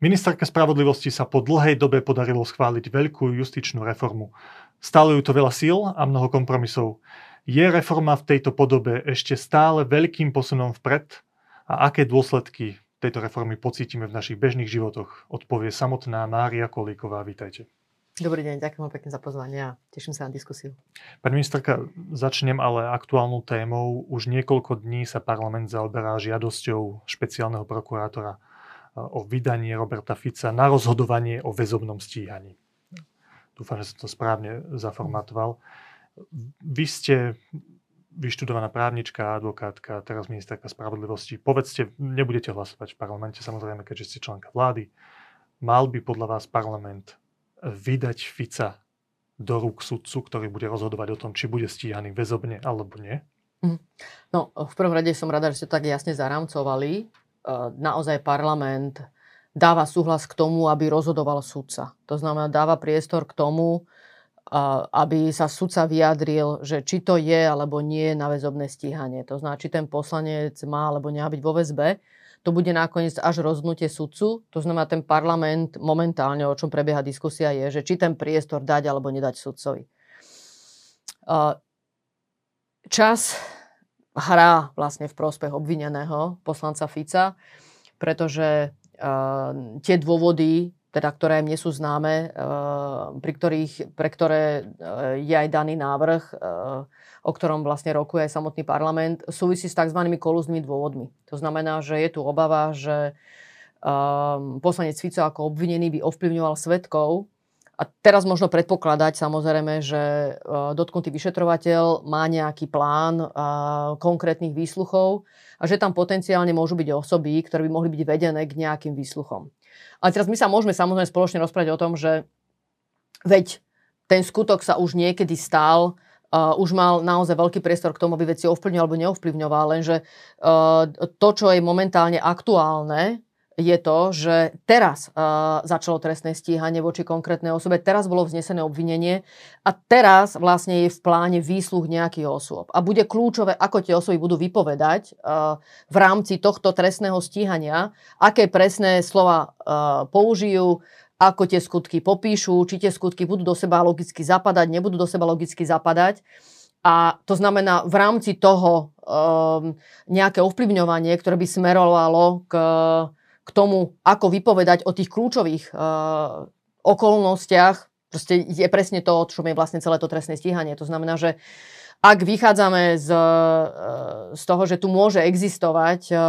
Ministerke spravodlivosti sa po dlhej dobe podarilo schváliť veľkú justičnú reformu. Stále ju to veľa síl a mnoho kompromisov. Je reforma v tejto podobe ešte stále veľkým posunom vpred? A aké dôsledky tejto reformy pocítime v našich bežných životoch? Odpovie samotná Mária Kolíková. Vítajte. Dobrý deň, ďakujem pekne za pozvanie a teším sa na diskusiu. Pani ministerka, začnem ale aktuálnou témou. Už niekoľko dní sa parlament zaoberá žiadosťou špeciálneho prokurátora o vydanie Roberta Fica na rozhodovanie o väzobnom stíhaní. Dúfam, že som to správne zaformatoval. Vy ste vyštudovaná právnička, advokátka, teraz ministerka spravodlivosti. Povedzte, nebudete hlasovať v parlamente, samozrejme, keďže ste členka vlády. Mal by podľa vás parlament vydať Fica do rúk sudcu, ktorý bude rozhodovať o tom, či bude stíhaný väzobne alebo nie? Mhm. No, v prvom rade som rada, že ste tak jasne zarámcovali E, naozaj parlament dáva súhlas k tomu, aby rozhodoval sudca. To znamená, dáva priestor k tomu, e, aby sa sudca vyjadril, že či to je alebo nie na väzobné stíhanie. To znamená, či ten poslanec má alebo nemá byť vo väzbe. To bude nakoniec až rozhodnutie sudcu. To znamená, ten parlament momentálne, o čom prebieha diskusia, je, že či ten priestor dať alebo nedať sudcovi. E, čas hrá vlastne v prospech obvineného poslanca Fica, pretože uh, tie dôvody, teda, ktoré mne sú známe, uh, pri ktorých, pre ktoré uh, je aj daný návrh, o ktorom vlastne rokuje aj samotný parlament, súvisí s tzv. kolúznymi dôvodmi. To znamená, že je tu obava, že poslanec Fico ako obvinený by ovplyvňoval svetkov, a teraz možno predpokladať samozrejme, že e, dotknutý vyšetrovateľ má nejaký plán e, konkrétnych výsluchov a že tam potenciálne môžu byť osoby, ktoré by mohli byť vedené k nejakým výsluchom. Ale teraz my sa môžeme samozrejme spoločne rozprávať o tom, že veď ten skutok sa už niekedy stal, uh, už mal naozaj veľký priestor k tomu, aby veci ovplyvňoval alebo neovplyvňoval, lenže uh, to, čo je momentálne aktuálne, je to, že teraz uh, začalo trestné stíhanie voči konkrétnej osobe, teraz bolo vznesené obvinenie a teraz vlastne je v pláne výsluh nejakých osôb. A bude kľúčové, ako tie osoby budú vypovedať uh, v rámci tohto trestného stíhania, aké presné slova uh, použijú, ako tie skutky popíšu, či tie skutky budú do seba logicky zapadať, nebudú do seba logicky zapadať. A to znamená v rámci toho um, nejaké ovplyvňovanie, ktoré by smerovalo k k tomu, ako vypovedať o tých kľúčových uh, okolnostiach, proste je presne to, čo je vlastne celé to trestné stíhanie. To znamená, že ak vychádzame z, uh, z toho, že tu môže existovať uh,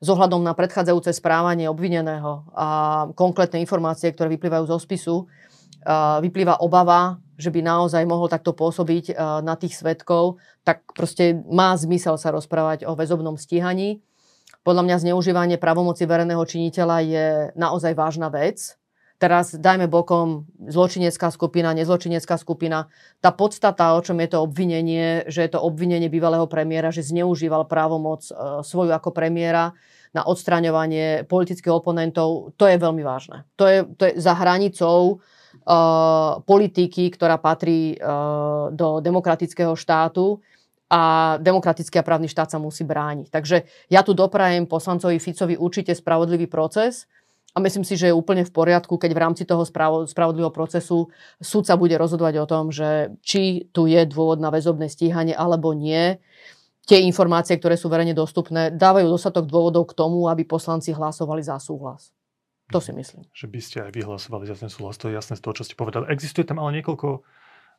s ohľadom na predchádzajúce správanie obvineného a konkrétne informácie, ktoré vyplývajú zo spisu, vyplýva obava, že by naozaj mohol takto pôsobiť na tých svetkov, tak proste má zmysel sa rozprávať o väzobnom stíhaní. Podľa mňa zneužívanie pravomoci verejného činiteľa je naozaj vážna vec. Teraz dajme bokom zločinecká skupina, nezločinecká skupina. Tá podstata, o čom je to obvinenie, že je to obvinenie bývalého premiéra, že zneužíval právomoc e, svoju ako premiéra na odstraňovanie politických oponentov, to je veľmi vážne. To je, to je za hranicou uh, politiky, ktorá patrí uh, do demokratického štátu a demokratický a právny štát sa musí brániť. Takže ja tu doprajem poslancovi Ficovi určite spravodlivý proces a myslím si, že je úplne v poriadku, keď v rámci toho spravodlivého procesu súd sa bude rozhodovať o tom, že či tu je dôvod na väzobné stíhanie alebo nie. Tie informácie, ktoré sú verejne dostupné, dávajú dostatok dôvodov k tomu, aby poslanci hlasovali za súhlas. To si myslím. Že by ste aj vyhlasovali za ten súhlas, to je jasné z toho, čo ste povedali. Existuje tam ale niekoľko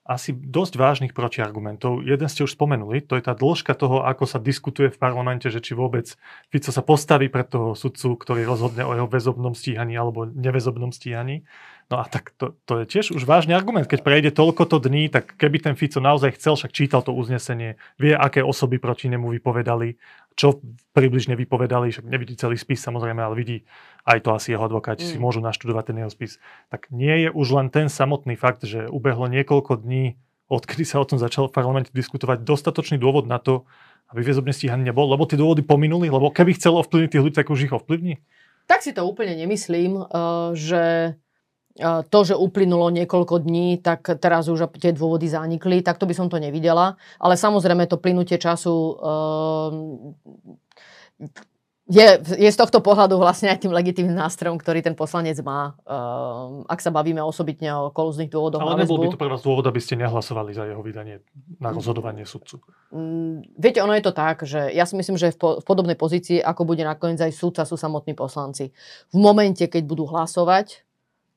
asi dosť vážnych protiargumentov. Jeden ste už spomenuli, to je tá dĺžka toho, ako sa diskutuje v parlamente, že či vôbec Fico sa postaví pred toho sudcu, ktorý rozhodne o jeho väzobnom stíhaní alebo neväzobnom stíhaní. No a tak to, to je tiež už vážny argument. Keď prejde toľkoto dní, tak keby ten Fico naozaj chcel, však čítal to uznesenie, vie, aké osoby proti nemu vypovedali, čo približne vypovedali, však nevidí celý spis samozrejme, ale vidí aj to asi jeho advokáti mm. si môžu naštudovať ten jeho spis. Tak nie je už len ten samotný fakt, že ubehlo niekoľko dní, odkedy sa o tom začal v parlamente diskutovať, dostatočný dôvod na to, aby väzobne stíhaný nebol, lebo tie dôvody pominuli, lebo keby chcel ovplyvniť tých ľudí, tak už ich ovplyvní? Tak si to úplne nemyslím, eh, že to, že uplynulo niekoľko dní, tak teraz už tie dôvody zanikli, tak to by som to nevidela. Ale samozrejme to plynutie času ehm, je, je z tohto pohľadu vlastne aj tým legitímnym nástrojom, ktorý ten poslanec má, uh, ak sa bavíme osobitne o kolúznych dôvodoch. Ale nebol by to pre vás dôvod, aby ste nehlasovali za jeho vydanie na rozhodovanie sudcu? Um, viete, ono je to tak, že ja si myslím, že v, po, v podobnej pozícii, ako bude nakoniec aj sudca, sú samotní poslanci. V momente, keď budú hlasovať,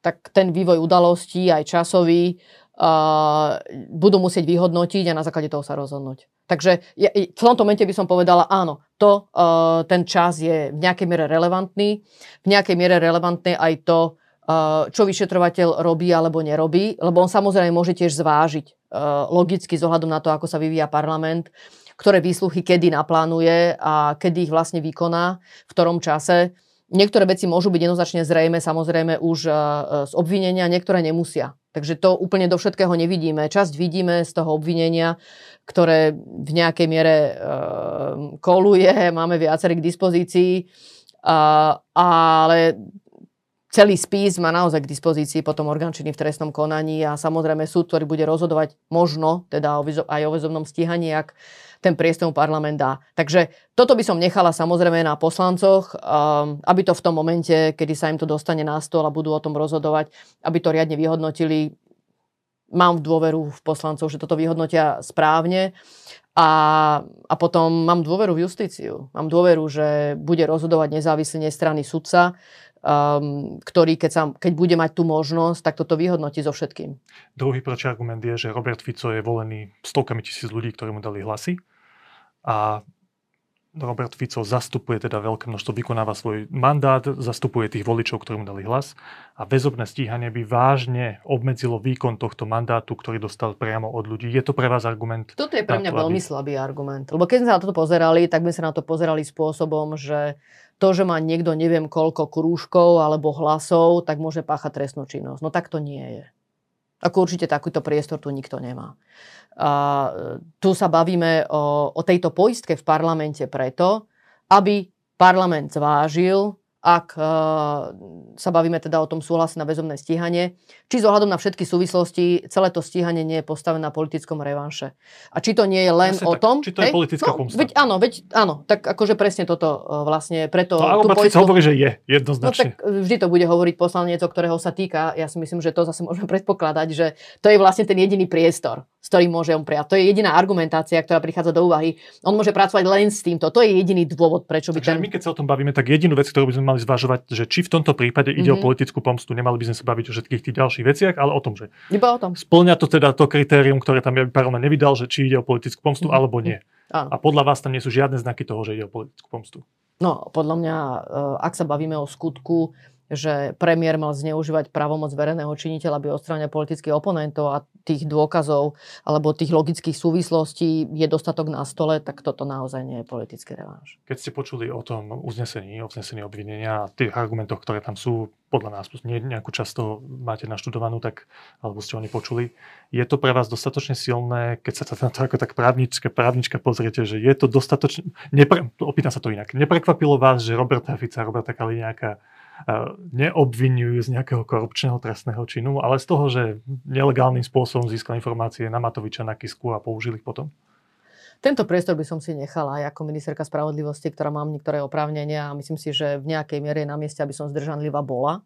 tak ten vývoj udalostí, aj časový, uh, budú musieť vyhodnotiť a na základe toho sa rozhodnúť. Takže ja, v tomto momente by som povedala, áno, to, uh, ten čas je v nejakej miere relevantný. V nejakej miere relevantné aj to, uh, čo vyšetrovateľ robí alebo nerobí, lebo on samozrejme môže tiež zvážiť uh, logicky ohľadom na to, ako sa vyvíja parlament, ktoré výsluchy kedy naplánuje a kedy ich vlastne vykoná, v ktorom čase. Niektoré veci môžu byť jednoznačne zrejme, samozrejme už z obvinenia, niektoré nemusia. Takže to úplne do všetkého nevidíme. Časť vidíme z toho obvinenia, ktoré v nejakej miere uh, koluje, máme viacerý k dispozícii, ale celý spis má naozaj k dispozícii potom orgán v trestnom konaní a samozrejme súd, ktorý bude rozhodovať možno teda aj o väzobnom stíhaní, ak ten priestor parlament dá. Takže toto by som nechala samozrejme na poslancoch, um, aby to v tom momente, kedy sa im to dostane na stôl a budú o tom rozhodovať, aby to riadne vyhodnotili. Mám dôveru v poslancov, že toto vyhodnotia správne. A, a potom mám dôveru v justíciu. Mám dôveru, že bude rozhodovať nezávislý nestranný sudca, um, ktorý, keď, sa, keď bude mať tú možnosť, tak toto vyhodnotí so všetkým. Druhý protiargument je, že Robert Fico je volený stovkami tisíc ľudí, ktorí mu dali hlasy a Robert Fico zastupuje teda veľké množstvo, vykonáva svoj mandát, zastupuje tých voličov, ktorým dali hlas a väzobné stíhanie by vážne obmedzilo výkon tohto mandátu, ktorý dostal priamo od ľudí. Je to pre vás argument? Toto je pre mňa veľmi aby... slabý argument. Lebo keď sme sa na toto pozerali, tak sme sa na to pozerali spôsobom, že to, že má niekto neviem koľko krúžkov alebo hlasov, tak môže páchať trestnú činnosť. No tak to nie je. Ako určite takýto priestor tu nikto nemá. A tu sa bavíme o, o tejto poistke v parlamente preto, aby parlament zvážil, ak uh, sa bavíme teda o tom súhlase na väzobné stíhanie, či z ohľadom na všetky súvislosti celé to stíhanie nie je postavené na politickom revanše. A či to nie je len Jasne, o tom... Či to hej, je politická no, pomsta. Veď, áno, veď, áno, tak akože presne toto uh, vlastne preto... No, ale poistku... hovorí, že je, jednoznačne. No tak vždy to bude hovoriť poslanec, o ktorého sa týka. Ja si myslím, že to zase môžeme predpokladať, že to je vlastne ten jediný priestor, s ktorým môže on prijať. To je jediná argumentácia, ktorá prichádza do úvahy. On môže pracovať len s týmto. To je jediný dôvod, prečo by Takže ten... my keď sa o tom bavíme, tak jedinú vec, ktorú by sme mali zvažovať, že či v tomto prípade ide mm-hmm. o mhm. politickú pomstu, nemali by sme sa baviť o všetkých tých ďalších veciach, ale o tom, že Iba o tom. splňa to teda to kritérium, ktoré tam parlament nevydal, že či ide o politickú pomstu mm-hmm. alebo nie. Áno. A podľa vás tam nie sú žiadne znaky toho, že ide o politickú pomstu. No, podľa mňa, e, ak sa bavíme o skutku, že premiér mal zneužívať právomoc verejného činiteľa, aby odstránil politických oponentov a tých dôkazov alebo tých logických súvislostí je dostatok na stole, tak toto naozaj nie je politický revanš. Keď ste počuli o tom uznesení, o uznesení obvinenia a tých argumentoch, ktoré tam sú, podľa nás nie, nejakú časť toho máte naštudovanú, tak, alebo ste o nej počuli, je to pre vás dostatočne silné, keď sa na to ako tak právnička, právnička pozriete, že je to dostatočne, nepre, opýtam sa to inak, neprekvapilo vás, že Roberta Fica, Roberta Kaliňáka neobvinujú z nejakého korupčného trestného činu, ale z toho, že nelegálnym spôsobom získal informácie na Matoviča, na Kisku a použili ich potom? Tento priestor by som si nechala aj ako ministerka spravodlivosti, ktorá mám niektoré oprávnenia a myslím si, že v nejakej miere na mieste, aby som zdržanlivá bola.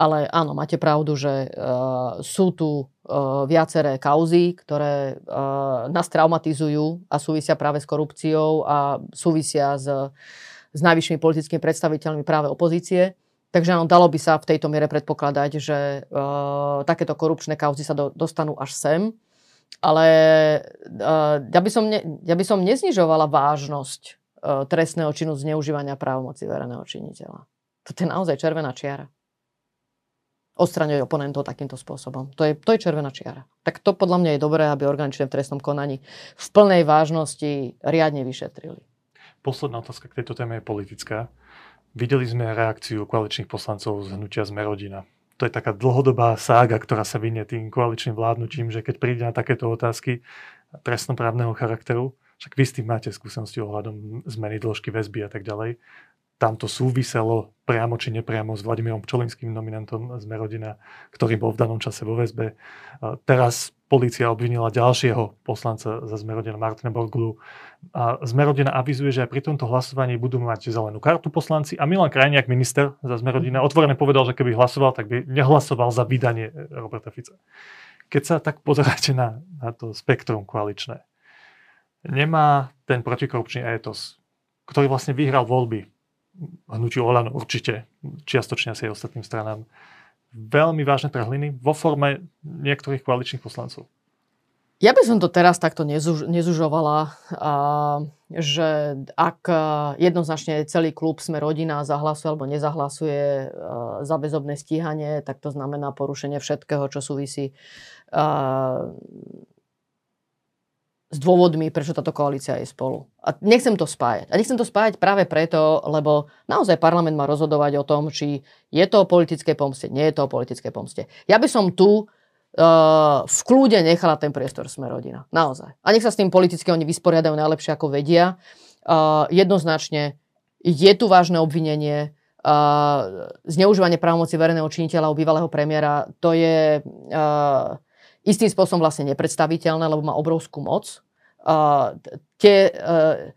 Ale áno, máte pravdu, že uh, sú tu uh, viaceré kauzy, ktoré uh, nás traumatizujú a súvisia práve s korupciou a súvisia s, s najvyššími politickými predstaviteľmi práve opozície. Takže áno, dalo by sa v tejto miere predpokladať, že uh, takéto korupčné kauzy sa do, dostanú až sem. Ale uh, ja, by som ne, ja by som neznižovala vážnosť uh, trestného činu zneužívania právomoci verejného činiteľa. To je naozaj červená čiara. Odstraňuje oponentov takýmto spôsobom. To je, to je červená čiara. Tak to podľa mňa je dobré, aby organičné v trestnom konaní v plnej vážnosti riadne vyšetrili. Posledná otázka k tejto téme je politická. Videli sme reakciu koaličných poslancov z hnutia Zmerodina. To je taká dlhodobá sága, ktorá sa vynie tým koaličným vládnutím, že keď príde na takéto otázky trestnoprávneho charakteru, však vy s tým máte skúsenosti ohľadom zmeny dĺžky väzby a tak ďalej, tam to súviselo priamo či nepriamo s Vladimírom Pčolinským nominantom z Merodina, ktorý bol v danom čase vo väzbe. Teraz Polícia obvinila ďalšieho poslanca za Zmerodina Martina Borgulu. A Zmerodina avizuje, že aj pri tomto hlasovaní budú mať zelenú kartu poslanci a Milan Krajniak, minister za Zmerodina, otvorene povedal, že keby hlasoval, tak by nehlasoval za vydanie Roberta Fica. Keď sa tak pozeráte na, na to spektrum koaličné, nemá ten protikorupčný étos, ktorý vlastne vyhral voľby hnutiu Olano určite, čiastočne asi aj ostatným stranám, veľmi vážne trhliny vo forme niektorých koaličných poslancov. Ja by som to teraz takto nezuž, nezužovala, a, že ak jednoznačne celý klub Sme rodina zahlasuje alebo nezahlasuje a, za bezobné stíhanie, tak to znamená porušenie všetkého, čo súvisí a, s dôvodmi, prečo táto koalícia je spolu. A nechcem to spájať. A nechcem to spájať práve preto, lebo naozaj parlament má rozhodovať o tom, či je to o politickej pomste, nie je to o politickej pomste. Ja by som tu uh, v kľude nechala ten priestor sme rodina. Naozaj. A nech sa s tým politicky oni vysporiadajú najlepšie, ako vedia. Uh, jednoznačne je tu vážne obvinenie, uh, zneužívanie právomoci verejného činiteľa u bývalého premiéra, to je uh, istým spôsobom vlastne nepredstaviteľné, lebo má obrovskú moc. Uh, tie, uh,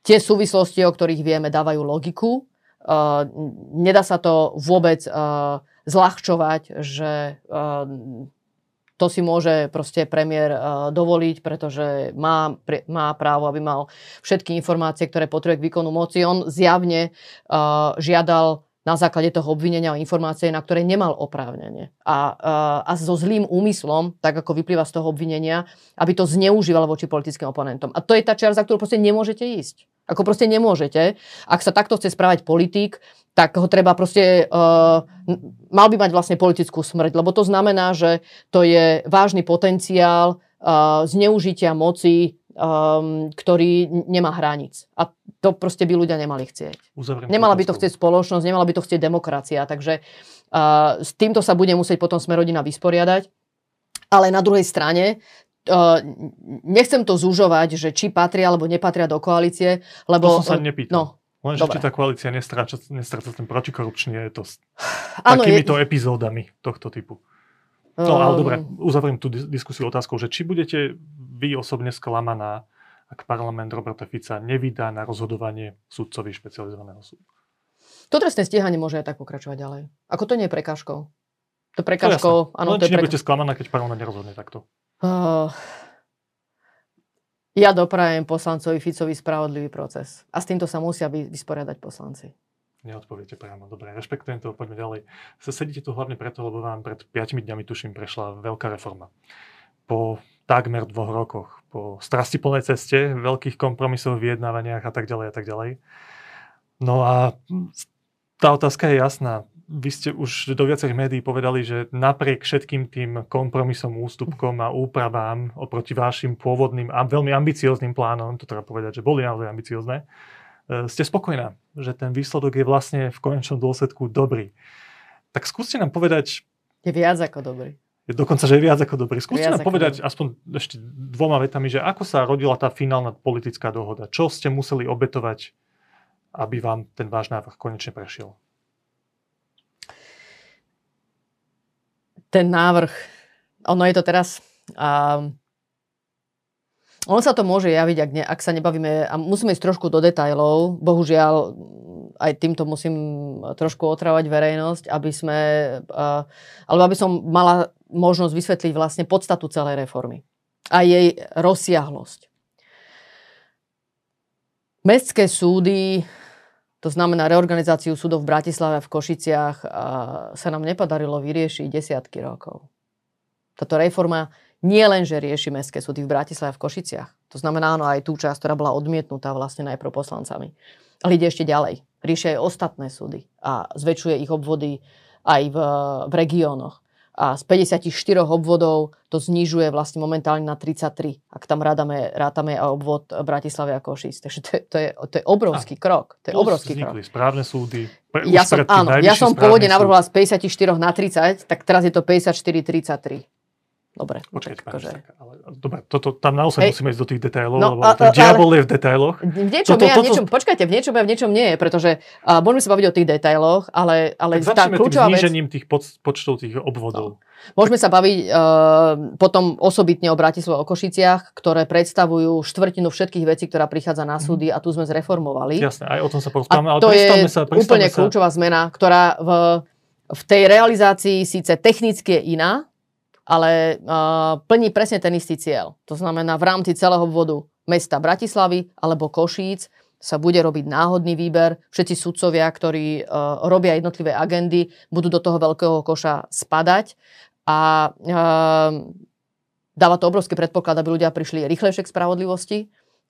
tie súvislosti, o ktorých vieme, dávajú logiku. Uh, nedá sa to vôbec uh, zľahčovať, že uh, to si môže proste premiér uh, dovoliť, pretože má, pre, má právo, aby mal všetky informácie, ktoré potrebuje k výkonu moci. On zjavne uh, žiadal na základe toho obvinenia o informácie, na ktoré nemal oprávnenie. A, a so zlým úmyslom, tak ako vyplýva z toho obvinenia, aby to zneužíval voči politickým oponentom. A to je tá čiara, za ktorú proste nemôžete ísť. Ako proste nemôžete. Ak sa takto chce správať politik, tak ho treba proste, uh, mal by mať vlastne politickú smrť, lebo to znamená, že to je vážny potenciál uh, zneužitia moci um, ktorý nemá hranic. A to proste by ľudia nemali chcieť. Uzavriem nemala by to chcieť spoločnosť, nemala by to chcieť demokracia. Takže uh, s týmto sa bude musieť potom Smerodina vysporiadať. Ale na druhej strane Uh, nechcem to zúžovať, že či patria alebo nepatria do koalície, lebo... To som sa nepýtal. No, Lenže či tá koalícia nestráca, nestráca ten protikorupčný etos takýmito je... epizódami tohto typu. No ale dobre, ehm. uzavriem tú diskusiu otázkou, že či budete vy osobne sklamaná, ak parlament Roberta Fica nevydá na rozhodovanie sudcovi špecializovaného súdu? To trestné stíhanie môže aj tak pokračovať ďalej. Ako to nie je prekážkou. To prekážkou... Áno, Len to či pre... nebudete sklamaná, keď parlament nerozhodne takto? Uh, ja doprajem poslancovi Ficovi spravodlivý proces. A s týmto sa musia vysporiadať poslanci. Neodpoviete priamo. Dobre, rešpektujem to, poďme ďalej. Sedíte tu hlavne preto, lebo vám pred 5 dňami, tuším, prešla veľká reforma. Po takmer dvoch rokoch, po strastiplnej ceste, veľkých kompromisov, vyjednávaniach a tak ďalej a tak ďalej. No a tá otázka je jasná. Vy ste už do viacerých médií povedali, že napriek všetkým tým kompromisom, ústupkom a úpravám oproti vašim pôvodným a veľmi ambicióznym plánom, to treba povedať, že boli naozaj ambiciozne, e, ste spokojná, že ten výsledok je vlastne v konečnom dôsledku dobrý. Tak skúste nám povedať... Je viac ako dobrý je dokonca, že je viac ako dobrý. Skúste nám povedať dobrý. aspoň ešte dvoma vetami, že ako sa rodila tá finálna politická dohoda? Čo ste museli obetovať, aby vám ten váš návrh konečne prešiel? Ten návrh, ono je to teraz... Um, on sa to môže javiť, ak, ne, ak sa nebavíme, a musíme ísť trošku do detajlov, bohužiaľ aj týmto musím trošku otravať verejnosť, aby sme, uh, alebo aby som mala možnosť vysvetliť vlastne podstatu celej reformy a jej rozsiahlosť. Mestské súdy, to znamená reorganizáciu súdov v Bratislave a v Košiciach, sa nám nepodarilo vyriešiť desiatky rokov. Táto reforma nie len, že rieši mestské súdy v Bratislave a v Košiciach. To znamená áno aj tú časť, ktorá bola odmietnutá vlastne najprv poslancami. Ale ide ešte ďalej. Riešia aj ostatné súdy a zväčšuje ich obvody aj v, v regiónoch a z 54 obvodov to znižuje vlastne momentálne na 33, ak tam rádame, rátame aj obvod Bratislavy a Košic. Takže to je, to je, to je obrovský a krok. To je obrovský krok. správne súdy. Pre, ja som, áno, ja som pôvodne navrhovala z 54 na 30, tak teraz je to 54-33. Dobre, Počkajte, tak akože... ale, dobre, toto, tam naozaj Hej. musíme ísť do tých detailov, No, lebo a- ten diabol je v detailoch. V niečom Toto- je toto- niečom, počkajte, v niečom je v niečom nie je, pretože uh, môžeme sa baviť o tých detailoch, ale, ale Tak tá tým kľúčová vec, znížením tých pod, počtov tých obvodov. môžeme sa baviť uh, potom osobitne o Bratislave o Košiciach, ktoré predstavujú štvrtinu všetkých vecí, ktorá prichádza na súdy a tu sme zreformovali. Jasné, aj o tom sa porozprávame, ale to je sa, úplne sa, kľúčová zmena, ktorá v, v tej realizácii síce technicky je iná, ale uh, plní presne ten istý cieľ. To znamená, v rámci celého obvodu mesta Bratislavy alebo Košíc sa bude robiť náhodný výber. Všetci sudcovia, ktorí uh, robia jednotlivé agendy, budú do toho veľkého koša spadať a uh, dáva to obrovský predpoklad, aby ľudia prišli rýchlejšie k spravodlivosti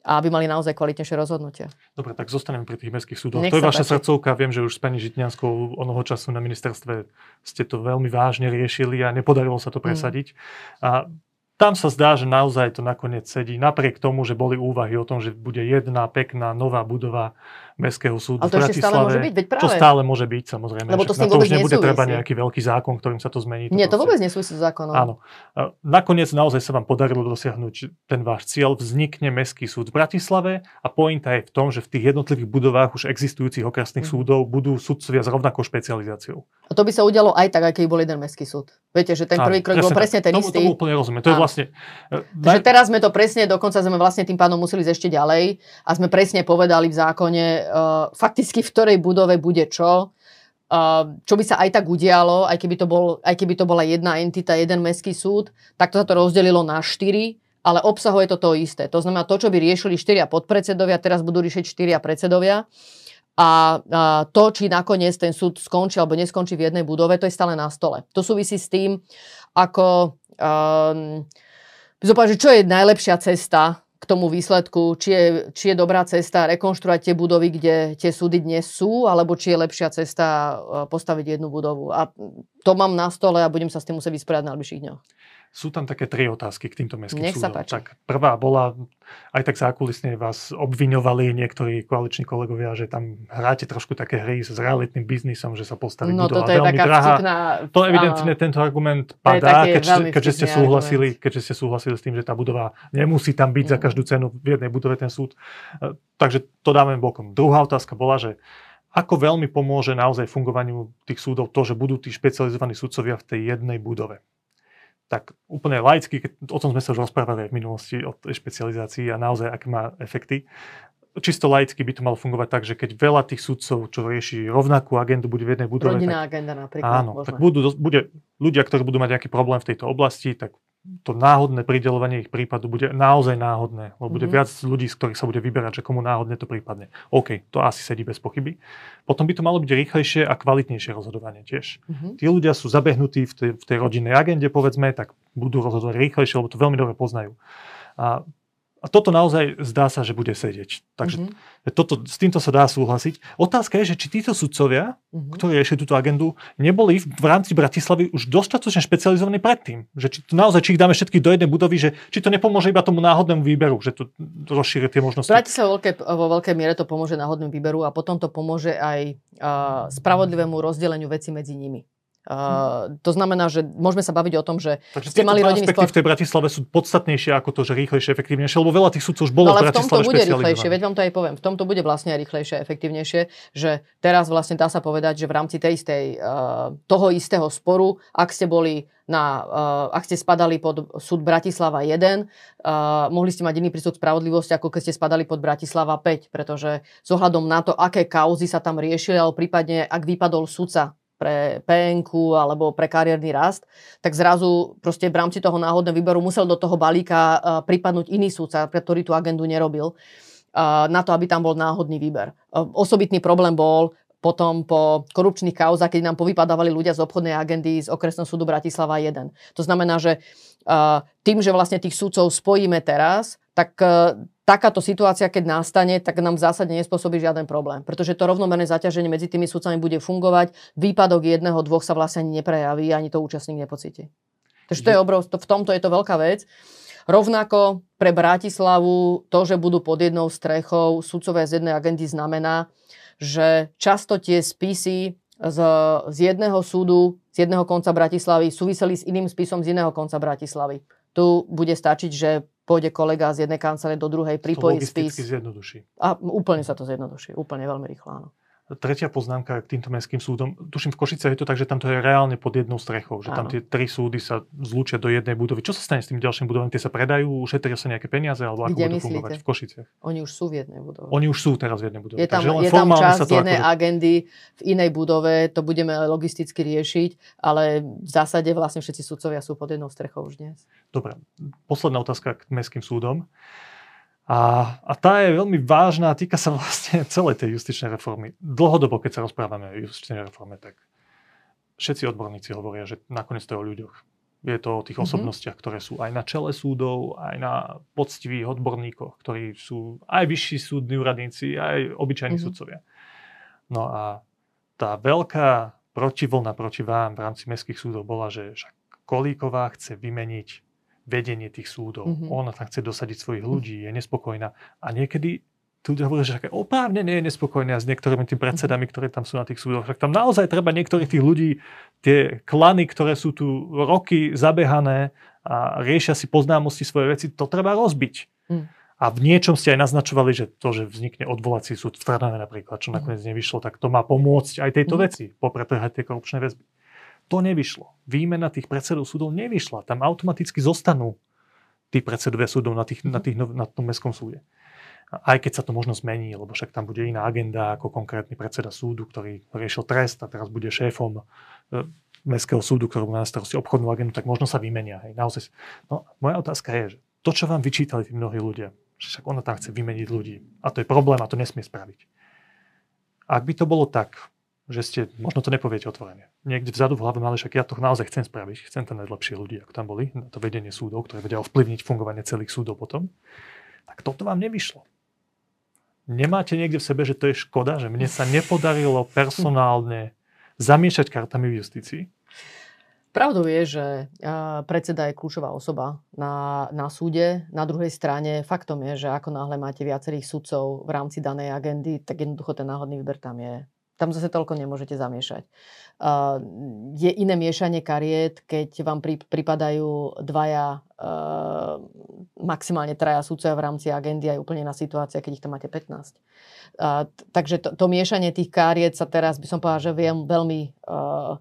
a aby mali naozaj kvalitnejšie rozhodnutia. Dobre, tak zostaneme pri tých mestských súdoch. Nech to je vaša páči. srdcovka. Viem, že už s pani Žitňanskou onoho času na ministerstve ste to veľmi vážne riešili a nepodarilo sa to Mm. presadiť. A tam sa zdá, že naozaj to nakoniec sedí. Napriek tomu, že boli úvahy o tom, že bude jedna pekná nová budova Mestského súdu Ale to v ešte stále Bratislave. môže byť, veď práve. To stále môže byť, samozrejme. Lebo to s tým to už nebude treba nesúvisí. nejaký veľký zákon, ktorým sa to zmení. Nie, to proste- vôbec nesúvisí s zákonom. Áno. A Nakoniec naozaj sa vám podarilo dosiahnuť ten váš cieľ. Vznikne Mestský súd v Bratislave a pointa je v tom, že v tých jednotlivých budovách už existujúcich okresných Mhm. súdov budú sudcovia s rovnakou špecializáciou. A to by sa udialo aj tak, aj keby bol jeden mestský súd. Viete, že ten prvý krok bol presne ten istý. Tomu úplne rozumiem. To je vlastne... e, Takže teraz sme to presne, dokonca sme vlastne tým pádom museli ísť ešte ďalej a sme presne povedali v zákone uh, fakticky v ktorej budove bude čo, uh, čo by sa aj tak udialo, aj keby, to bol, aj keby to bola jedna entita, jeden mestský súd, tak to sa to rozdelilo na štyri, ale obsahuje to to isté. To znamená, to, čo by riešili štyria podpredsedovia, teraz budú riešiť štyria predsedovia. A, a to, či nakoniec ten súd skončí alebo neskončí v jednej budove, to je stále na stole. To súvisí s tým, ako... Um, Zopár, že čo je najlepšia cesta k tomu výsledku, či je, či je dobrá cesta rekonštruovať tie budovy, kde tie súdy dnes sú, alebo či je lepšia cesta e, postaviť jednu budovu. A to mám na stole a budem sa s tým musieť vysporiadať na najbližších dňoch. Sú tam také tri otázky k týmto mestským Nech sa súdom. páči. Tak prvá bola, aj tak zákulisne vás obviňovali niektorí koaliční kolegovia, že tam hráte trošku také hry s realitným biznisom, že sa postaví No budova toto je veľmi taká drahá. vtipná... To evidentne tento argument padá, keď, veľmi keďže ste súhlasili, keďže ste súhlasili s tým, že tá budova nemusí tam byť za Mm. každú cenu v jednej budove ten súd. E, Takže to dáme bokom. Druhá otázka bola, že ako veľmi pomôže naozaj fungovaniu tých súdov to, že budú tí špecializovaní sudcovia v tej jednej budove. Tak úplne laicky, keď, o tom sme sa už rozprávali aj v minulosti, o tej špecializácii a naozaj, aké má efekty. Čisto laicky by to malo fungovať tak, že keď veľa tých sudcov, čo rieši rovnakú agendu, bude v jednej budove, Rodinná tak agenda napríklad. Áno, možno. tak budú, bude ľudia, ktorí budú mať nejaký problém v tejto oblasti, tak to náhodné pridelovanie ich prípadu bude naozaj náhodné, lebo bude Mhm. viac ľudí, z ktorých sa bude vyberať, že komu náhodne to prípadne. OK, to asi sedí bez pochyby. Potom by to malo byť rýchlejšie a kvalitnejšie rozhodovanie tiež. Mhm. Tí ľudia sú zabehnutí v tej, v tej rodinnej agende, povedzme, tak budú rozhodovať rýchlejšie, lebo to veľmi dobre poznajú. A, a toto naozaj zdá sa, že bude sedieť. Takže Mhm. toto, s týmto sa dá súhlasiť. Otázka je, že či títo sudcovia Mhm. ktorí riešili túto agendu, neboli v, v rámci Bratislavy už dostatočne špecializovaní predtým. Že či to naozaj, či ich dáme všetky do jednej budovy, že či to nepomôže iba tomu náhodnému výberu, že to rozšíri tie možnosti. Bratislava vo vo veľkej miere to pomôže náhodnému výberu a potom to pomôže aj uh, spravodlivému rozdeleniu veci medzi nimi. Uh, to znamená, že môžeme sa baviť o tom, že Takže ste mali dva rodinný aspekty v tej Bratislave sú podstatnejšie ako to, že rýchlejšie, efektívnejšie, lebo veľa tých sudcov už bolo No v ale v tomto Bratislave bude rýchlejšie, veď vám to aj poviem. V tomto bude vlastne rýchlejšie, efektívnejšie, že teraz vlastne dá sa povedať, že v rámci tej istej, uh, toho istého sporu, ak ste boli na, uh, ak ste spadali pod súd Bratislava 1, uh, mohli ste mať iný prístup k spravodlivosti, ako keď ste spadali pod Bratislava 5, pretože s ohľadom na to, aké kauzy sa tam riešili, alebo prípadne ak vypadol sudca pre PNK alebo pre kariérny rast, tak zrazu proste v rámci toho náhodného výberu musel do toho balíka uh, pripadnúť iný súdca, ktorý tú agendu nerobil, uh, na to, aby tam bol náhodný výber. Uh, osobitný problém bol potom po korupčných kauzách, keď nám povypadávali ľudia z obchodnej agendy z okresného súdu Bratislava 1. To znamená, že tým, že vlastne tých súdcov spojíme teraz, tak takáto situácia, keď nastane, tak nám v zásade nespôsobí žiaden problém. Pretože to rovnomerné zaťaženie medzi tými súdcami bude fungovať, výpadok jedného, dvoch sa vlastne ani neprejaví, ani to účastník nepocíti. Takže to je obrov, to, v tomto je to veľká vec. Rovnako pre Bratislavu to, že budú pod jednou strechou sudcové z jednej agendy znamená, že často tie spisy z, z jedného súdu, z jedného konca Bratislavy, súviseli s iným spisom z iného konca Bratislavy. Tu bude stačiť, že pôjde kolega z jednej kancelárie do druhej, pripojí spis. To zjednoduší. A úplne sa to zjednoduší. Úplne veľmi rýchlo, áno. Tretia poznámka k týmto mestským súdom. Tuším, v Košice je to tak, že tam to je reálne pod jednou strechou, že tam tie tri súdy sa zlúčia do jednej budovy. Čo sa stane s tými ďalšími budovami? Tie sa predajú, ušetria sa nejaké peniaze, alebo ako Kde budú fungovať v Košiciach? Oni už sú v jednej budove. Oni už sú teraz v jednej budove. Je tam, je tam časť jednej ako... agendy v inej budove, to budeme logisticky riešiť, ale v zásade vlastne všetci sudcovia sú pod jednou strechou už dnes. Dobre, posledná otázka k mestským súdom. A, a tá je veľmi vážna a týka sa vlastne celej tej justičnej reformy. Dlhodobo, keď sa rozprávame o justičnej reforme, tak všetci odborníci hovoria, že nakoniec to je o ľuďoch. Je to o tých mm-hmm. osobnostiach, ktoré sú aj na čele súdov, aj na poctivých odborníkoch, ktorí sú aj vyšší súdni úradníci, aj obyčajní mm-hmm. sudcovia. No a tá veľká protivlna proti vám v rámci mestských súdov bola, že však Kolíková chce vymeniť vedenie tých súdov. Mm-hmm. Ona tam chce dosadiť svojich ľudí, je nespokojná. A niekedy tu hovoria, že oprávne nie je nespokojná s niektorými tými predsedami, ktoré tam sú na tých súdoch. Tak tam naozaj treba niektorých tých ľudí, tie klany, ktoré sú tu roky zabehané a riešia si poznámosti svoje veci, to treba rozbiť. Mm. A v niečom ste aj naznačovali, že to, že vznikne odvolací súd v Trnave napríklad, čo mhm. nakoniec nevyšlo, tak to má pomôcť aj tejto veci, popretrhať tie korupčné väzby. To nevyšlo. Výmena tých predsedov súdov nevyšla. Tam automaticky zostanú tí predsedovia súdov na, tých, na, tých, na tom mestskom súde. Aj keď sa to možno zmení, lebo však tam bude iná agenda ako konkrétny predseda súdu, ktorý riešil trest a teraz bude šéfom e, mestského súdu, ktorý má na starosti obchodnú agendu, tak možno sa vymenia. Hej. Naozaj, no, moja otázka je, že to, čo vám vyčítali tí mnohí ľudia, že však ona tam chce vymeniť ľudí a to je problém a to nesmie spraviť. Ak by to bolo tak, že ste, možno to nepoviete otvorene. Niekde vzadu v hlave mali, však ja to naozaj chcem spraviť, chcem tam najlepšie ľudí, ako tam boli, na to vedenie súdov, ktoré vedia ovplyvniť fungovanie celých súdov potom, tak toto vám nevyšlo. Nemáte niekde v sebe, že to je škoda, že mne sa nepodarilo personálne zamiešať kartami v justícii? Pravdou je, že predseda je kľúčová osoba na, na súde. Na druhej strane faktom je, že ako náhle máte viacerých sudcov v rámci danej agendy, tak jednoducho ten náhodný výber tam je tam zase toľko nemôžete zamiešať. Uh, je iné miešanie kariet, keď vám pri, pripadajú dvaja, uh, maximálne traja súdcovia v rámci agendy aj úplne na situácia, keď ich tam máte 15. Uh, takže to, to miešanie tých kariet sa teraz, by som povedala, že viem veľmi uh,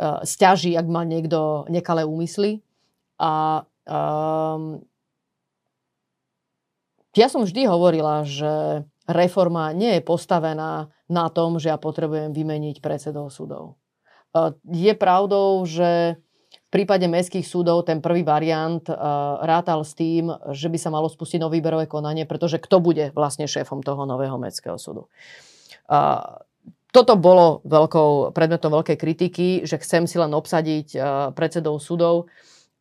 uh, stiaží, ak má niekto nekalé úmysly. A um, ja som vždy hovorila, že reforma nie je postavená na tom, že ja potrebujem vymeniť predsedov súdov. E, je pravdou, že v prípade mestských súdov ten prvý variant e, rátal s tým, že by sa malo spustiť nové výberové konanie, pretože kto bude vlastne šéfom toho nového mestského súdu. E, toto bolo veľkou, predmetom veľkej kritiky, že chcem si len obsadiť predsedov súdov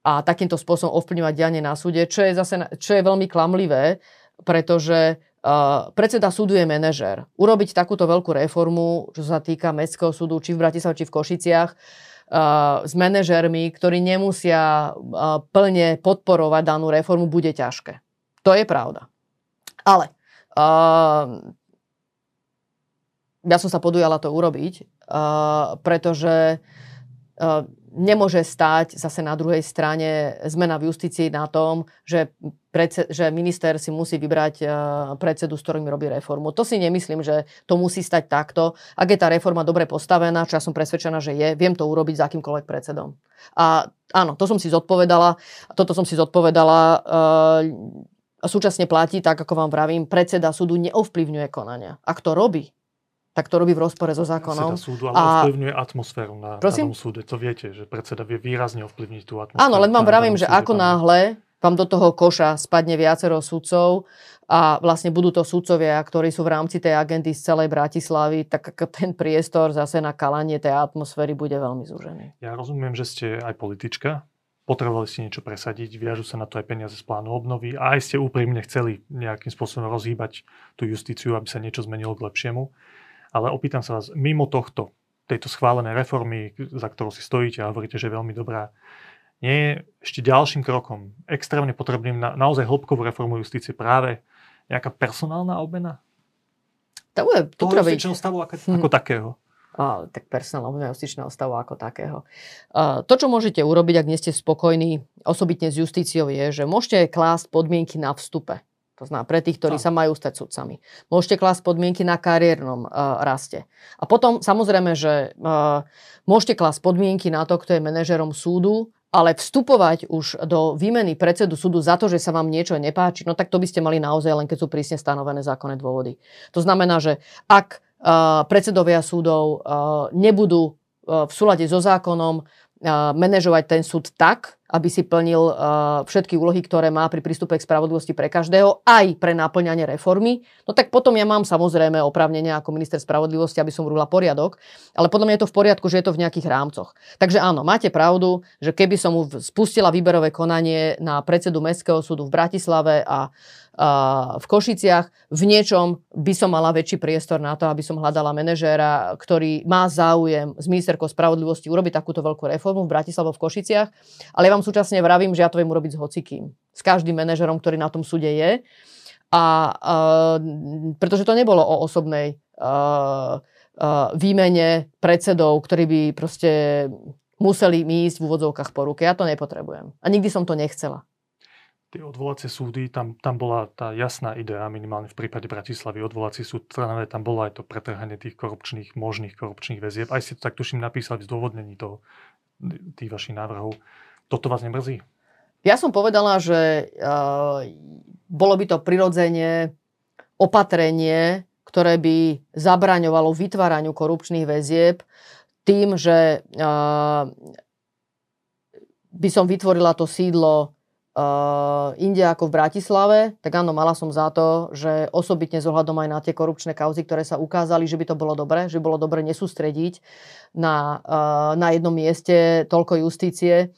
a takýmto spôsobom ovplyvňovať dianie na súde, čo je zase čo je veľmi klamlivé, pretože Uh, predseda súdu je manažer. Urobiť takúto veľkú reformu, čo sa týka Mestského súdu, či v Bratislave, či v Košiciach, uh, s manažermi, ktorí nemusia uh, plne podporovať danú reformu, bude ťažké. To je pravda. Ale ja som sa podujala to urobiť, pretože nemôže stáť zase na druhej strane zmena v justícii na tom, že, predse, že minister si musí vybrať uh, predsedu, s ktorým robí reformu. To si nemyslím, že to musí stať takto. Ak je tá reforma dobre postavená, čo ja som presvedčená, že je, viem to urobiť s akýmkoľvek predsedom. A áno, to som si zodpovedala. Toto som si zodpovedala. Uh, súčasne platí, tak ako vám vravím, predseda súdu neovplyvňuje konania. Ak to robí, tak to robí v rozpore so zákonom. Predseda súdu ale a... ovplyvňuje atmosféru na Prosím? danom súde. To viete, že predseda vie výrazne ovplyvniť tú atmosféru. Áno, len vám vravím, že ako tam... náhle vám do toho koša spadne viacero súdcov a vlastne budú to súdcovia, ktorí sú v rámci tej agendy z celej Bratislavy, tak ten priestor zase na kalanie tej atmosféry bude veľmi zúžený. Ja rozumiem, že ste aj politička, potrebovali ste niečo presadiť, viažu sa na to aj peniaze z plánu obnovy a aj ste úprimne chceli nejakým spôsobom rozhýbať tú justíciu, aby sa niečo zmenilo k lepšiemu. Ale opýtam sa vás, mimo tohto, tejto schválenej reformy, za ktorou si stojíte a hovoríte, že je veľmi dobrá, nie je ešte ďalším krokom, extrémne potrebným na naozaj hĺbkovú reformu justície práve nejaká personálna obmena? To bude, to Toho stavu ako, hm. ako takého. tak personálneho justičného stavu ako takého. To, čo môžete urobiť, ak nie ste spokojní osobitne s justíciou, je, že môžete klásť podmienky na vstupe. To znamená pre tých, ktorí no. sa majú stať sudcami. Môžete klásť podmienky na kariérnom uh, raste. A potom samozrejme, že uh, môžete klásť podmienky na to, kto je manažerom súdu, ale vstupovať už do výmeny predsedu súdu za to, že sa vám niečo nepáči, no tak to by ste mali naozaj len keď sú prísne stanovené zákonné dôvody. To znamená, že ak uh, predsedovia súdov uh, nebudú uh, v súlade so zákonom manažovať ten súd tak, aby si plnil všetky úlohy, ktoré má pri prístupe k spravodlivosti pre každého, aj pre náplňanie reformy, no tak potom ja mám samozrejme oprávnenie ako minister spravodlivosti, aby som urobila poriadok, ale podľa mňa je to v poriadku, že je to v nejakých rámcoch. Takže áno, máte pravdu, že keby som spustila výberové konanie na predsedu Mestského súdu v Bratislave a v Košiciach. V niečom by som mala väčší priestor na to, aby som hľadala manažéra, ktorý má záujem s ministerkou spravodlivosti urobiť takúto veľkú reformu v Bratislave v Košiciach. Ale ja vám súčasne vravím, že ja to viem urobiť s hocikým. S každým manažerom, ktorý na tom súde je. A uh, pretože to nebolo o osobnej uh, uh, výmene predsedov, ktorí by proste museli mi ísť v úvodzovkách po ruke. Ja to nepotrebujem. A nikdy som to nechcela tie odvolacie súdy, tam, tam bola tá jasná idea, minimálne v prípade Bratislavy, odvolací súd Trnave, tam bolo aj to pretrhanie tých korupčných, možných korupčných väzieb. Aj si to tak tuším napísali v zdôvodnení toho, tých vašich návrhov. Toto vás nemrzí? Ja som povedala, že uh, bolo by to prirodzene opatrenie, ktoré by zabraňovalo vytváraniu korupčných väzieb tým, že uh, by som vytvorila to sídlo uh, inde ako v Bratislave, tak áno, mala som za to, že osobitne s ohľadom aj na tie korupčné kauzy, ktoré sa ukázali, že by to bolo dobre, že bolo dobre nesústrediť na, uh, na jednom mieste toľko justície.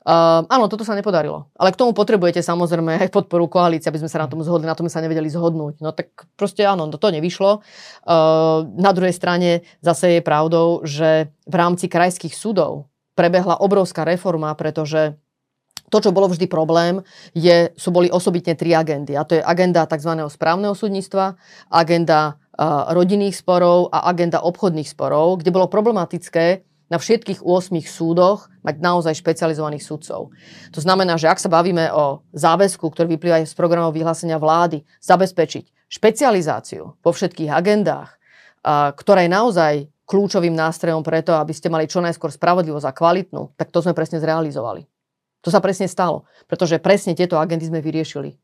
Uh, áno, toto sa nepodarilo. Ale k tomu potrebujete samozrejme aj podporu koalície, aby sme sa na tom zhodli, na tom sa nevedeli zhodnúť. No tak proste áno, to nevyšlo. Uh, na druhej strane zase je pravdou, že v rámci krajských súdov prebehla obrovská reforma, pretože to, čo bolo vždy problém, je, sú boli osobitne tri agendy. A to je agenda tzv. správneho súdnictva, agenda rodinných sporov a agenda obchodných sporov, kde bolo problematické na všetkých 8 súdoch mať naozaj špecializovaných sudcov. To znamená, že ak sa bavíme o záväzku, ktorý vyplýva z programov vyhlásenia vlády, zabezpečiť špecializáciu vo všetkých agendách, uh, ktorá je naozaj kľúčovým nástrojom preto, aby ste mali čo najskôr spravodlivosť a kvalitnú, tak to sme presne zrealizovali. To sa presne stalo, pretože presne tieto agendy sme vyriešili.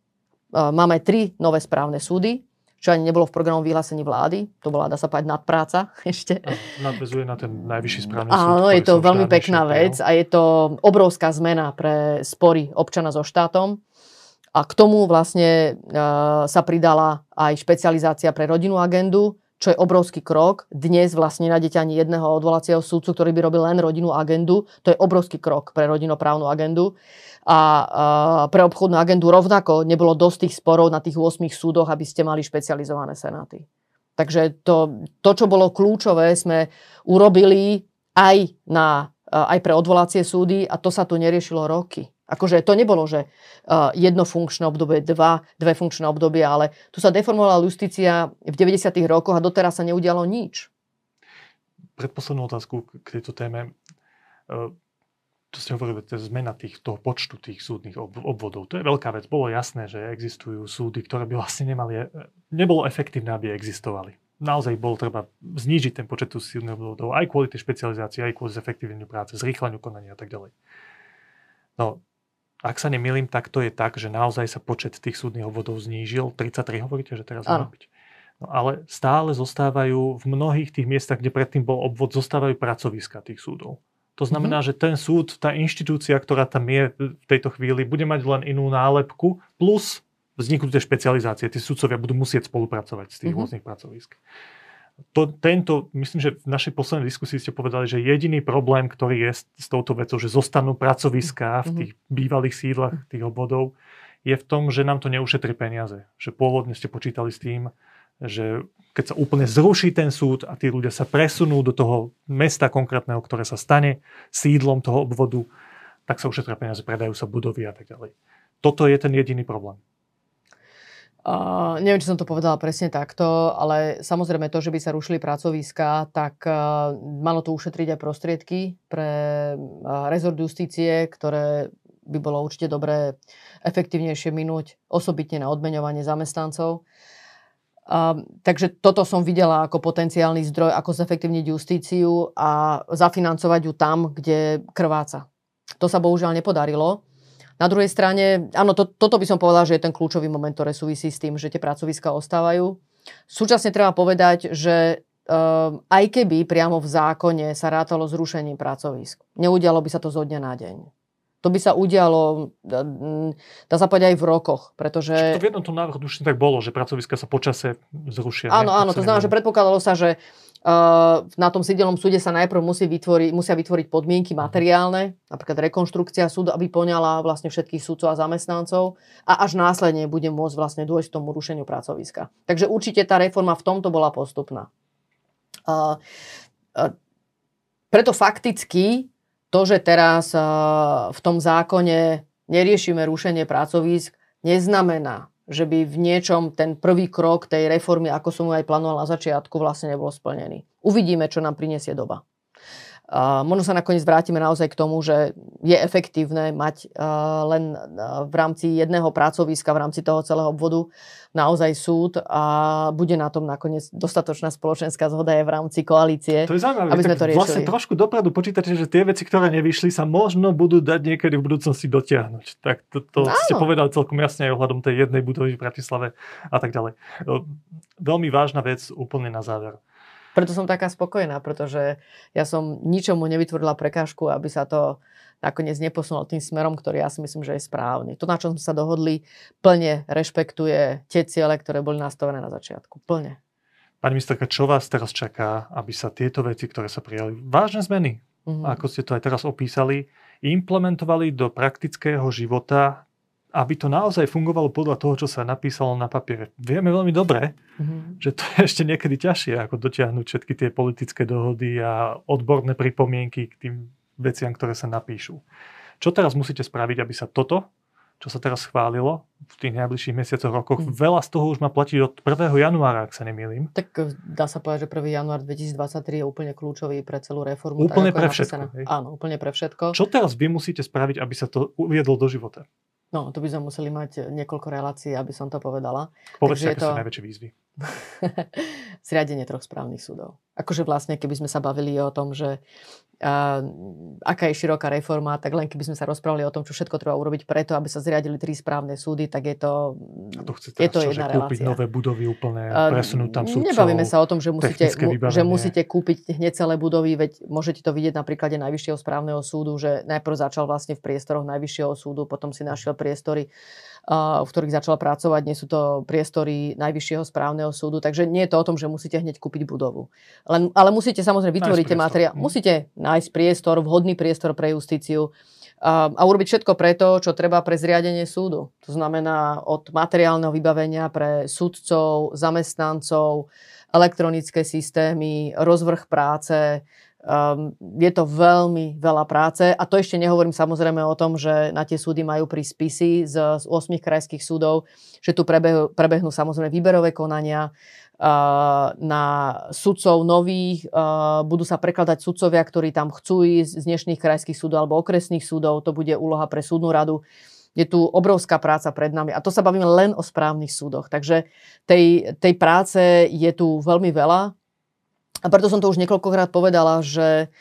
Máme tri nové správne súdy, čo ani nebolo v programu vyhlásení vlády. To bola, dá sa povedať, nadpráca ešte. nadvezuje na ten najvyšší správny súd. Áno, je to veľmi pekná vec a je to obrovská zmena pre spory občana so štátom. A k tomu vlastne uh, sa pridala aj špecializácia pre rodinnú agendu, čo je obrovský krok. Dnes vlastne nájdete ani jedného odvolacieho súdcu, ktorý by robil len rodinnú agendu. To je obrovský krok pre rodinoprávnu agendu. A pre obchodnú agendu rovnako nebolo dosť tých sporov na tých 8 súdoch, aby ste mali špecializované senáty. Takže to, to čo bolo kľúčové, sme urobili aj, na, aj pre odvolacie súdy a to sa tu neriešilo roky. Akože to nebolo, že uh, jedno funkčné obdobie, dva, dve funkčné obdobia, ale tu sa deformovala justícia v 90. rokoch a doteraz sa neudialo nič. Predposlednú otázku k tejto téme. Uh, to ste hovorili, to zmena tých, toho počtu tých súdnych obvodov. To je veľká vec. Bolo jasné, že existujú súdy, ktoré by vlastne nemali, e, nebolo efektívne, aby existovali. Naozaj bolo treba znížiť ten počet súdnych obvodov aj kvôli tej špecializácii, aj kvôli zefektívneniu práce, zrýchleniu konania a tak ďalej. No, ak sa nemýlim, tak to je tak, že naozaj sa počet tých súdnych obvodov znížil. 33 hovoríte, že teraz má byť. No ale stále zostávajú v mnohých tých miestach, kde predtým bol obvod, zostávajú pracoviska tých súdov. To znamená, mm-hmm. že ten súd, tá inštitúcia, ktorá tam je v tejto chvíli, bude mať len inú nálepku, plus vzniknú tie špecializácie. Tí sudcovia budú musieť spolupracovať z tých mm-hmm. rôznych pracovisk to, tento, myslím, že v našej poslednej diskusii ste povedali, že jediný problém, ktorý je s, s touto vecou, že zostanú pracoviská v mhm. tých bývalých sídlach tých obvodov, je v tom, že nám to neušetrí peniaze. Že pôvodne ste počítali s tým, že keď sa úplne zruší ten súd a tí ľudia sa presunú do toho mesta konkrétneho, ktoré sa stane sídlom toho obvodu, tak sa ušetria peniaze, predajú sa budovy a tak ďalej. Toto je ten jediný problém. Uh, neviem, či som to povedala presne takto, ale samozrejme to, že by sa rušili pracoviska, tak uh, malo to ušetriť aj prostriedky pre uh, rezort justície, ktoré by bolo určite dobré efektívnejšie minúť, osobitne na odmeňovanie zamestnancov. Uh, takže toto som videla ako potenciálny zdroj, ako zefektívniť justíciu a zafinancovať ju tam, kde krváca. To sa bohužiaľ nepodarilo. Na druhej strane, áno, to, toto by som povedala, že je ten kľúčový moment, ktoré súvisí s tým, že tie pracoviska ostávajú. Súčasne treba povedať, že um, aj keby priamo v zákone sa rátalo zrušením pracovisk, neudialo by sa to zo dňa na deň. To by sa udialo, dá sa povedať aj v rokoch, pretože... Čiže to v jednom tom návrhu už tak bolo, že pracoviska sa počase zrušia. Áno, áno, to znamená, že predpokladalo sa, že na tom sídelnom súde sa najprv musí vytvoriť, musia vytvoriť podmienky mhm. materiálne, napríklad rekonštrukcia súdu, aby poňala vlastne všetkých súdcov a zamestnancov a až následne bude môcť vlastne dôjsť k tomu rušeniu pracoviska. Takže určite tá reforma v tomto bola postupná. Uh, uh, preto fakticky to, že teraz v tom zákone neriešime rušenie pracovísk, neznamená, že by v niečom ten prvý krok tej reformy, ako som ju aj plánoval na začiatku, vlastne nebol splnený. Uvidíme, čo nám prinesie doba. Uh, možno sa nakoniec vrátime naozaj k tomu, že je efektívne mať uh, len uh, v rámci jedného pracoviska, v rámci toho celého obvodu naozaj súd a bude na tom nakoniec dostatočná spoločenská zhoda aj v rámci koalície. To je zaujímavé, aby sme to riešili. vlastne trošku dopredu počítate, že tie veci, ktoré nevyšli, sa možno budú dať niekedy v budúcnosti dotiahnuť. Tak to, to ste povedali celkom jasne aj ohľadom tej jednej budovy v Bratislave a tak ďalej. Veľmi vážna vec úplne na záver. Preto som taká spokojná, pretože ja som ničomu nevytvorila prekážku, aby sa to nakoniec neposunulo tým smerom, ktorý ja si myslím, že je správny. To, na čom sme sa dohodli, plne rešpektuje tie ciele, ktoré boli nastavené na začiatku. Plne. Pani ministerka, čo vás teraz čaká, aby sa tieto veci, ktoré sa prijali, vážne zmeny, mm-hmm. ako ste to aj teraz opísali, implementovali do praktického života aby to naozaj fungovalo podľa toho, čo sa napísalo na papiere. Vieme veľmi dobre, mm-hmm. že to je ešte niekedy ťažšie, ako dotiahnuť všetky tie politické dohody a odborné pripomienky k tým veciam, ktoré sa napíšu. Čo teraz musíte spraviť, aby sa toto, čo sa teraz schválilo v tých najbližších mesiacoch, rokoch, mm. veľa z toho už má platiť od 1. januára, ak sa nemýlim. Tak e, dá sa povedať, že 1. január 2023 je úplne kľúčový pre celú reformu. Úplne tak, pre všetko. Áno, úplne pre všetko. Čo teraz vy musíte spraviť, aby sa to uviedlo do života? No, tu by sme museli mať niekoľko relácií, aby som to povedala. Povedz, aké to... sú najväčšie výzvy. Zriadenie troch správnych súdov. Akože vlastne, keby sme sa bavili o tom, že a, aká je široká reforma, tak len keby sme sa rozprávali o tom, čo všetko treba urobiť preto, aby sa zriadili tri správne súdy, tak je to, a to chce je to čo, jedna že kúpiť relácia. nové budovy úplne, presunúť tam súdcov, Nebavíme sa o tom, že musíte, že musíte kúpiť hneď celé budovy, veď môžete to vidieť na príklade Najvyššieho správneho súdu, že najprv začal vlastne v priestoroch Najvyššieho súdu, potom si našiel priestory v ktorých začala pracovať. Nie sú to priestory Najvyššieho správneho súdu, takže nie je to o tom, že musíte hneď kúpiť budovu. Len, ale musíte samozrejme vytvoriť materiál. Mhm. Musíte nájsť priestor, vhodný priestor pre justíciu a, a urobiť všetko preto, čo treba pre zriadenie súdu. To znamená od materiálneho vybavenia pre súdcov, zamestnancov, elektronické systémy, rozvrh práce, Um, je to veľmi veľa práce a to ešte nehovorím samozrejme o tom, že na tie súdy majú prísť spisy z, z 8 krajských súdov, že tu prebehnú, prebehnú samozrejme výberové konania uh, na sudcov nových, uh, budú sa prekladať sudcovia, ktorí tam chcú ísť z dnešných krajských súdov alebo okresných súdov, to bude úloha pre súdnu radu. Je tu obrovská práca pred nami a to sa bavíme len o správnych súdoch. Takže tej, tej práce je tu veľmi veľa a preto som to už niekoľkokrát povedala, že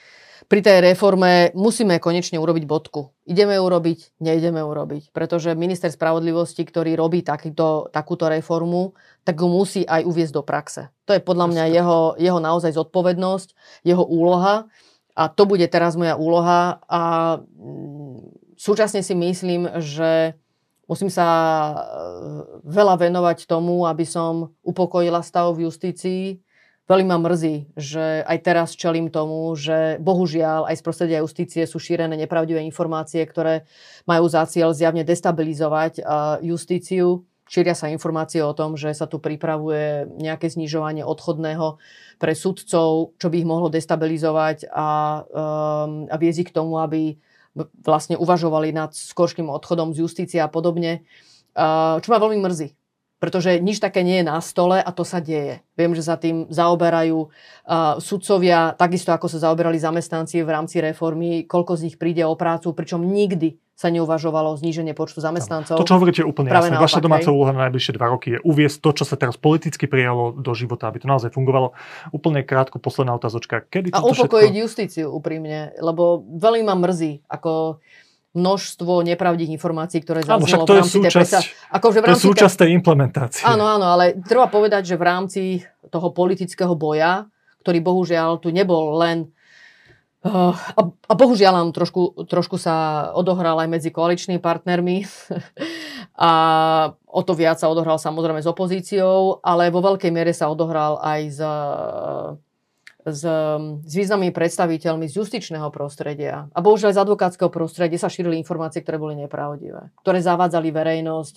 pri tej reforme musíme konečne urobiť bodku. Ideme ju robiť, neideme ju robiť. Pretože minister spravodlivosti, ktorý robí takýto, takúto reformu, tak ju musí aj uviezť do praxe. To je podľa mňa jeho, jeho naozaj zodpovednosť, jeho úloha. A to bude teraz moja úloha. A mm, súčasne si myslím, že musím sa e, veľa venovať tomu, aby som upokojila stav v justícii, Veľmi ma mrzí, že aj teraz čelím tomu, že bohužiaľ aj z prostredia justície sú šírené nepravdivé informácie, ktoré majú za cieľ zjavne destabilizovať justíciu. Šíria sa informácie o tom, že sa tu pripravuje nejaké znižovanie odchodného pre sudcov, čo by ich mohlo destabilizovať a, um, a viesť k tomu, aby vlastne uvažovali nad skorškým odchodom z justície a podobne. Čo ma veľmi mrzí pretože nič také nie je na stole a to sa deje. Viem, že sa tým zaoberajú uh, sudcovia, takisto ako sa zaoberali zamestnanci v rámci reformy, koľko z nich príde o prácu, pričom nikdy sa neuvažovalo o zníženie počtu zamestnancov. To, čo hovoríte, je úplne jasné. Vaša domáca úloha na najbližšie dva roky je uviesť to, čo sa teraz politicky prijalo do života, aby to naozaj fungovalo. Úplne krátko, posledná otázočka. Kedy a upokojiť všetko... justíciu úprimne, lebo veľmi ma mrzí, ako množstvo nepravdých informácií, ktoré zaznelo v rámci tej presa... Akože v rámci to je súčasť tej implementácie. Áno, áno, ale treba povedať, že v rámci toho politického boja, ktorý bohužiaľ tu nebol len Uh, a, a bohužiaľ nám trošku, trošku sa odohral aj medzi koaličnými partnermi a o to viac sa odohral samozrejme s opozíciou, ale vo veľkej miere sa odohral aj s, s, s významnými predstaviteľmi z justičného prostredia. A bohužiaľ z advokátskeho prostredia sa šírili informácie, ktoré boli nepravdivé, ktoré zavádzali verejnosť,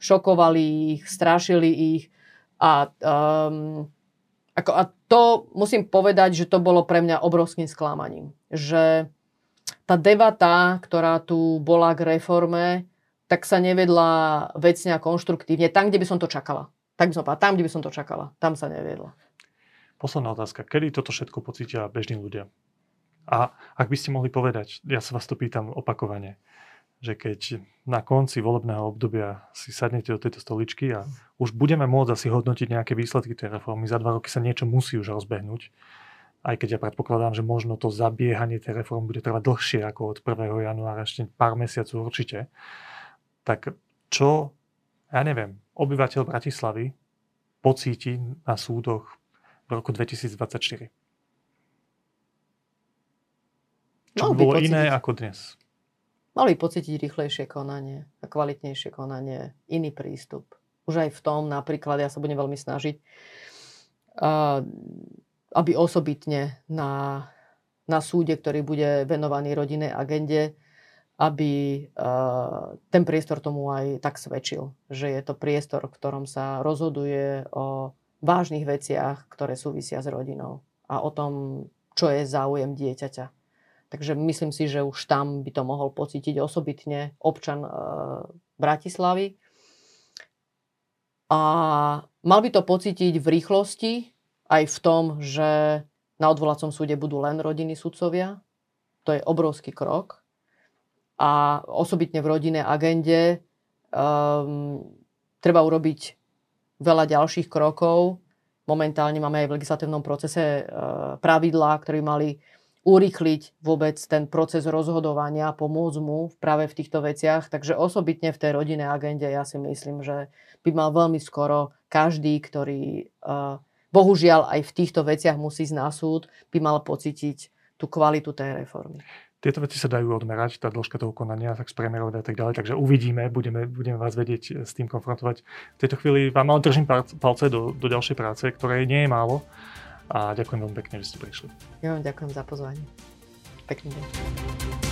šokovali ich, strašili ich a um, ako, a to musím povedať, že to bolo pre mňa obrovským sklamaním. Že tá debata, ktorá tu bola k reforme, tak sa nevedla vecne a konštruktívne. Tam, kde by som to čakala. Tak by som povedala, tam, kde by som to čakala. Tam sa nevedla. Posledná otázka. Kedy toto všetko pocítia bežní ľudia? A ak by ste mohli povedať, ja sa vás to pýtam opakovane, že keď na konci volebného obdobia si sadnete do tejto stoličky a už budeme môcť asi hodnotiť nejaké výsledky tej reformy, za dva roky sa niečo musí už rozbehnúť, aj keď ja predpokladám, že možno to zabiehanie tej reformy bude trvať dlhšie ako od 1. januára, ešte pár mesiacov určite, tak čo, ja neviem, obyvateľ Bratislavy pocíti na súdoch v roku 2024? Čo by bolo iné ako dnes? mali pocítiť rýchlejšie konanie a kvalitnejšie konanie, iný prístup. Už aj v tom napríklad, ja sa budem veľmi snažiť, aby osobitne na, na súde, ktorý bude venovaný rodinnej agende, aby ten priestor tomu aj tak svedčil, že je to priestor, v ktorom sa rozhoduje o vážnych veciach, ktoré súvisia s rodinou a o tom, čo je záujem dieťaťa Takže myslím si, že už tam by to mohol pocítiť osobitne občan e, Bratislavy. A mal by to pocítiť v rýchlosti, aj v tom, že na odvolacom súde budú len rodiny sudcovia. To je obrovský krok. A osobitne v rodinnej agende um, treba urobiť veľa ďalších krokov. Momentálne máme aj v legislatívnom procese uh, pravidlá, ktoré mali urýchliť vôbec ten proces rozhodovania, pomôcť mu práve v týchto veciach. Takže osobitne v tej rodinnej agende ja si myslím, že by mal veľmi skoro každý, ktorý uh, bohužiaľ aj v týchto veciach musí ísť na súd, by mal pocítiť tú kvalitu tej reformy. Tieto veci sa dajú odmerať, tá dĺžka toho konania, tak spriemerovať a tak ďalej, takže uvidíme, budeme, budeme vás vedieť s tým konfrontovať. V tejto chvíli vám ale držím palce do, do ďalšej práce, ktorej nie je málo a ďakujem veľmi pekne, že ste prišli. Ja vám ďakujem za pozvanie. Pekný deň.